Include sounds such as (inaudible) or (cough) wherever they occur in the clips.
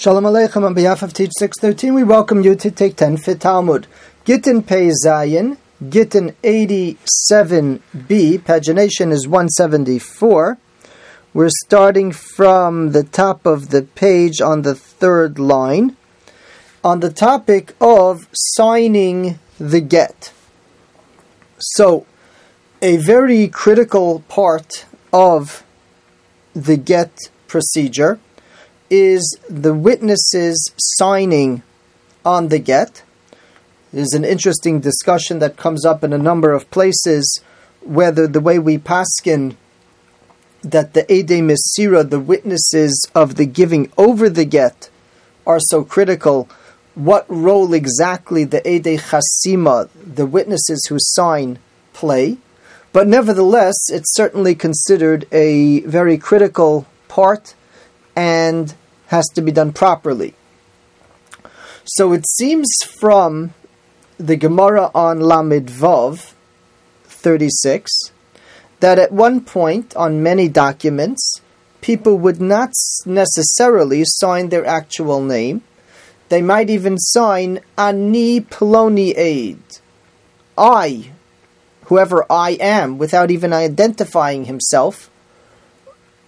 Shalom Aleichem on behalf of Teach 613, we welcome you to take 10 Fit Talmud. Gittin Pei Zayin, Gittin 87b, pagination is 174. We're starting from the top of the page on the third line on the topic of signing the get. So, a very critical part of the get procedure is the witnesses signing on the get. There's an interesting discussion that comes up in a number of places whether the way we paskin that the Ede Mesira, the witnesses of the giving over the get, are so critical. What role exactly the Ede Chasima, the witnesses who sign, play? But nevertheless, it's certainly considered a very critical part and has to be done properly. So it seems from the Gemara on Lamid Vav 36 that at one point on many documents, people would not necessarily sign their actual name. They might even sign Ani Ploni Aid. I, whoever I am, without even identifying himself,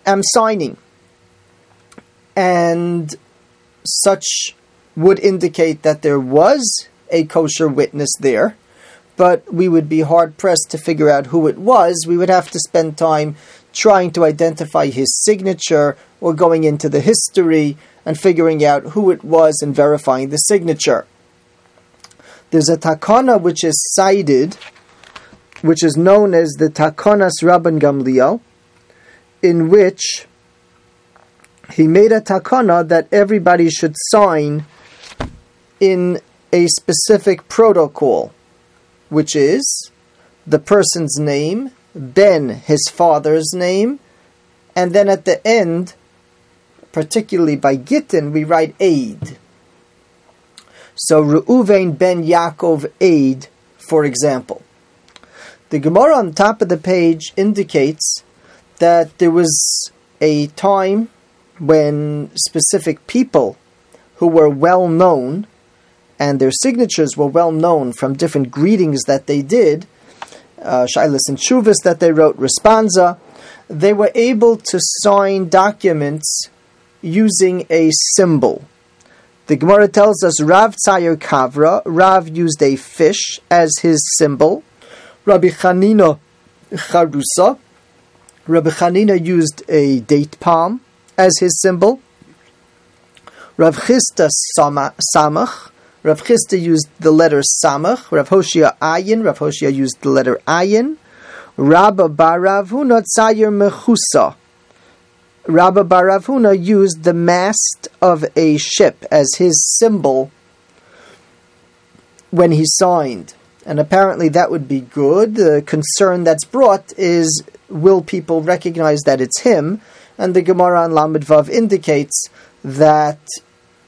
am signing. And such would indicate that there was a kosher witness there, but we would be hard pressed to figure out who it was. We would have to spend time trying to identify his signature or going into the history and figuring out who it was and verifying the signature. There's a takana which is cited, which is known as the Takanas Rabban Gamliel, in which he made a takana that everybody should sign in a specific protocol, which is the person's name, Ben his father's name, and then at the end, particularly by Gittin, we write Aid. So Reuven ben Yaakov Aid, for example. The Gemara on top of the page indicates that there was a time when specific people who were well known and their signatures were well known from different greetings that they did, uh, Shilas and Shuvas that they wrote, Responsa, they were able to sign documents using a symbol. The Gemara tells us Rav Tzayer Kavra, Rav used a fish as his symbol. Rabbi Chanina Charusa, Rabbi Chanina used a date palm as his symbol. Rav Chisda Samach. Rav Chisda used the letter Samach. Rav Hoshia Ayin. Rav Hoshia used the letter Ayin. Rabba bar Rav Huna Tzayer Mechusa. Rabba bar Rav Huna used the mast of a ship as his symbol when he signed. And apparently that would be good. The concern that's brought is will people recognize that it's him? And the Gemara on Lamed Vav indicates that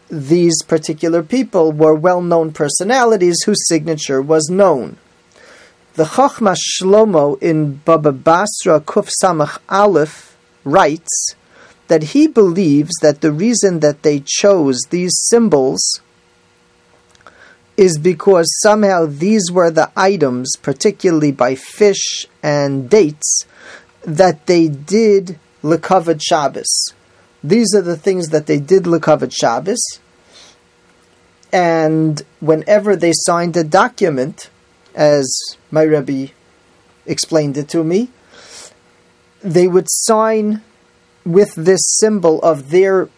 these particular people were well-known personalities whose signature was known. The Chachma Shlomo in Baba Basra Kuf Samach Aleph writes that he believes that the reason that they chose these symbols is because somehow these were the items, particularly by fish and dates, that they did lekavod Shabbos. These are the things that they did lekavod Shabbos. And whenever they signed a document, as my Rebbe explained it to me, they would sign with this symbol of their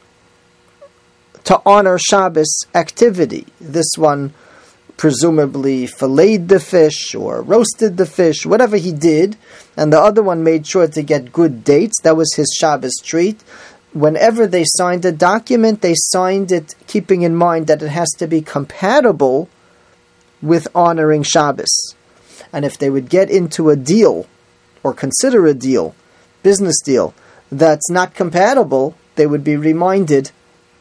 to honor Shabbos activity. This one presumably filleted the fish or roasted the fish, whatever he did, and the other one made sure to get good dates. That was his Shabbos treat. Whenever they signed a document, they signed it keeping in mind that it has to be compatible with honoring Shabbos. And if they would get into a deal or consider a deal, business deal, that's not compatible, they would be reminded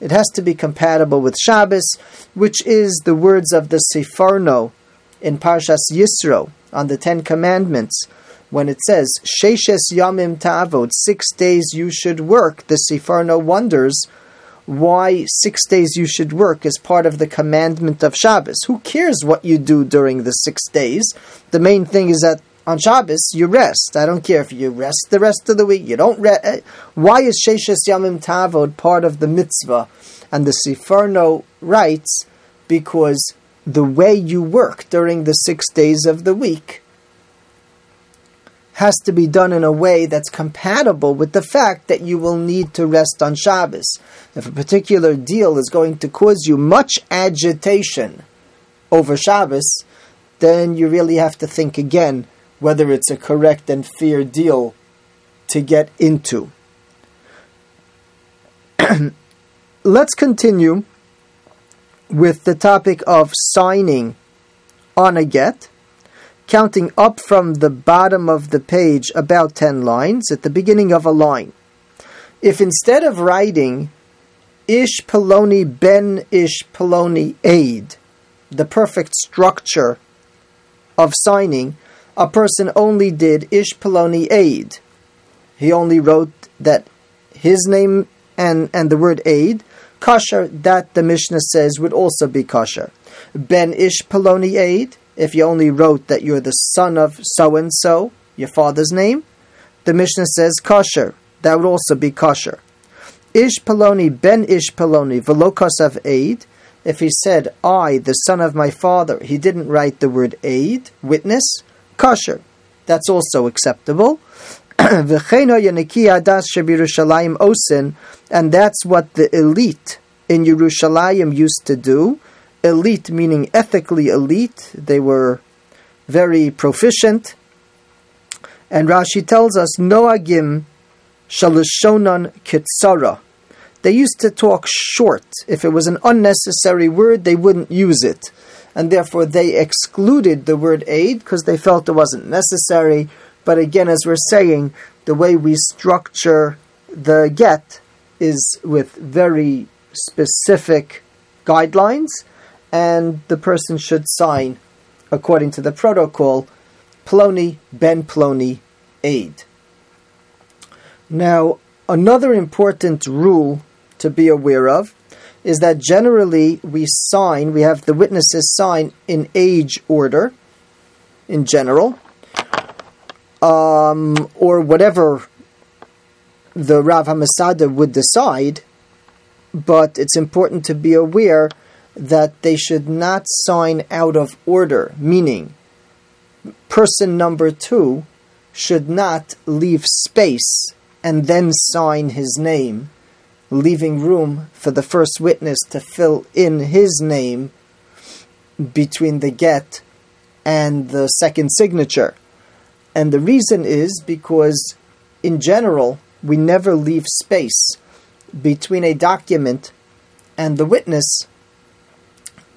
it has to be compatible with Shabbos, which is the words of the Seforno in Parshas Yisro on the Ten Commandments, when it says, Sheshes Yamim Ta'avod, six days you should work, the Seforno wonders, why six days you should work is part of the commandment of Shabbos. Who cares what you do during the six days? The main thing is that on Shabbos you rest. I don't care if you rest the rest of the week. You don't rest. Eh, why is Sheshes Yamim Tavod part of the mitzvah? And the Seforno writes because the way you work during the six days of the week has to be done in a way that's compatible with the fact that you will need to rest on Shabbos. If a particular deal is going to cause you much agitation over Shabbos, then you really have to think again whether it's a correct and fair deal to get into. (clears throat) Let's continue with the topic of signing on a get counting up from the bottom of the page about 10 lines at the beginning of a line. If instead of writing Ish Poloni Ben Ish Poloni Aid, the perfect structure of signing, a person only did Ish Peloni Aid. He only wrote that his name and, and the word aid, kosher, that the Mishnah says would also be kosher. Ben Ish Peloni Aid, if you only wrote that you're the son of so and so, your father's name, the Mishnah says kosher. That would also be kosher. Ish Peloni ben Ish Peloni velokas of aid. If he said, I, the son of my father, he didn't write the word aid, witness, kosher. That's also acceptable. (clears throat) and that's what the elite in Yerushalayim used to do elite, meaning ethically elite. They were very proficient. And Rashi tells us, Noagim shalishonan kitsara. They used to talk short. If it was an unnecessary word, they wouldn't use it. And therefore, they excluded the word aid because they felt it wasn't necessary. But again, as we're saying, the way we structure the get is with very specific guidelines and the person should sign, according to the protocol, Ploni ben Ploni aid. Now, another important rule to be aware of is that generally we sign, we have the witnesses sign in age order, in general, um, or whatever the Rav Hamesader would decide, but it's important to be aware that they should not sign out of order, meaning person number two should not leave space and then sign his name, leaving room for the first witness to fill in his name between the get and the second signature. And the reason is because, in general, we never leave space between a document and the witness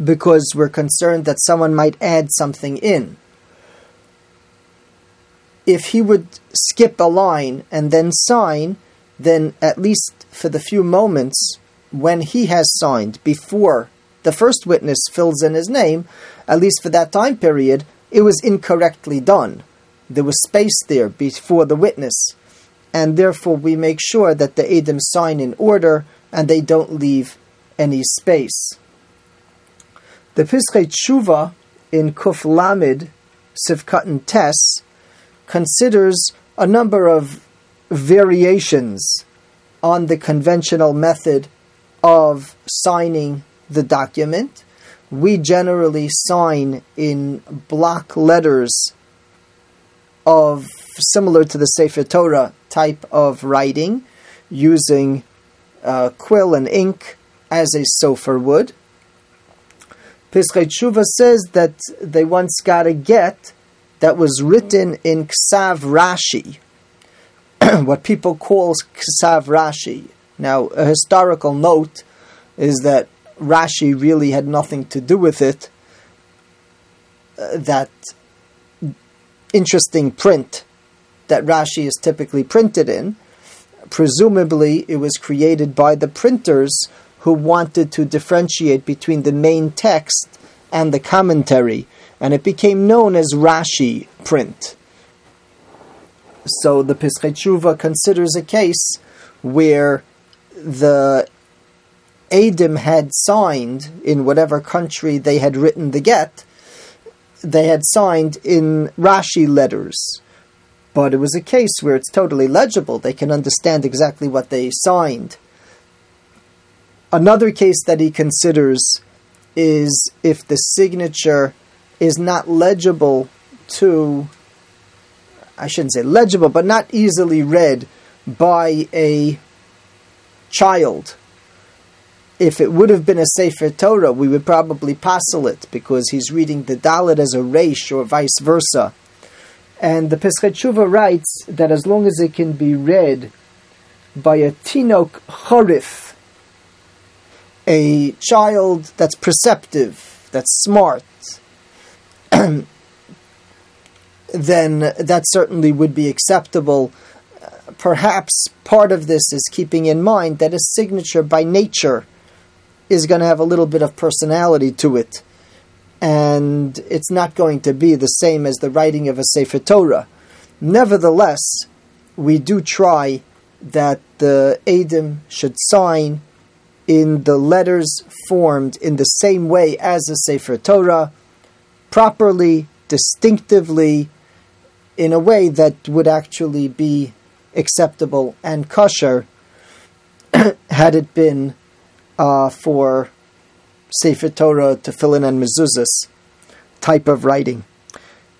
because we're concerned that someone might add something in. If he would skip a line and then sign, then at least for the few moments when he has signed before the first witness fills in his name, at least for that time period, it was incorrectly done. There was space there before the witness, and therefore we make sure that the Adim sign in order and they don't leave any space. The Pischei Tshuva in Kuf Lamid, Sivkat and Tes, considers a number of variations on the conventional method of signing the document. We generally sign in block letters of similar to the Sefer Torah type of writing, using uh, quill and ink as a sofer would. Pischei Tshuva says that they once got a get that was written in Ksav Rashi, (clears throat) what people call Ksav Rashi. Now, a historical note is that Rashi really had nothing to do with it. Uh, that interesting print that Rashi is typically printed in, presumably it was created by the printers who wanted to differentiate between the main text and the commentary, and it became known as Rashi print. So the Pischei considers a case where the Adim had signed in whatever country they had written the get, they had signed in Rashi letters. But it was a case where it's totally legible. They can understand exactly what they signed. Another case that he considers is if the signature is not legible to, I shouldn't say legible, but not easily read by a child. If it would have been a Sefer Torah, we would probably passel it because he's reading the Dalit as a Reish or vice versa. And the Pischei Tshuva writes that as long as it can be read by a Tinok Chorif, a child that's perceptive, that's smart, (clears throat) then that certainly would be acceptable. Uh, perhaps part of this is keeping in mind that a signature by nature is going to have a little bit of personality to it. And it's not going to be the same as the writing of a Sefer Torah. Nevertheless, we do try that the Adim should sign in the letters formed in the same way as a Sefer Torah, properly, distinctively, in a way that would actually be acceptable and kosher (clears throat) had it been uh, for Sefer Torah, Tefillin, and Mezuzahs type of writing.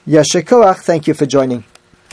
Yeshikoach, thank you for joining.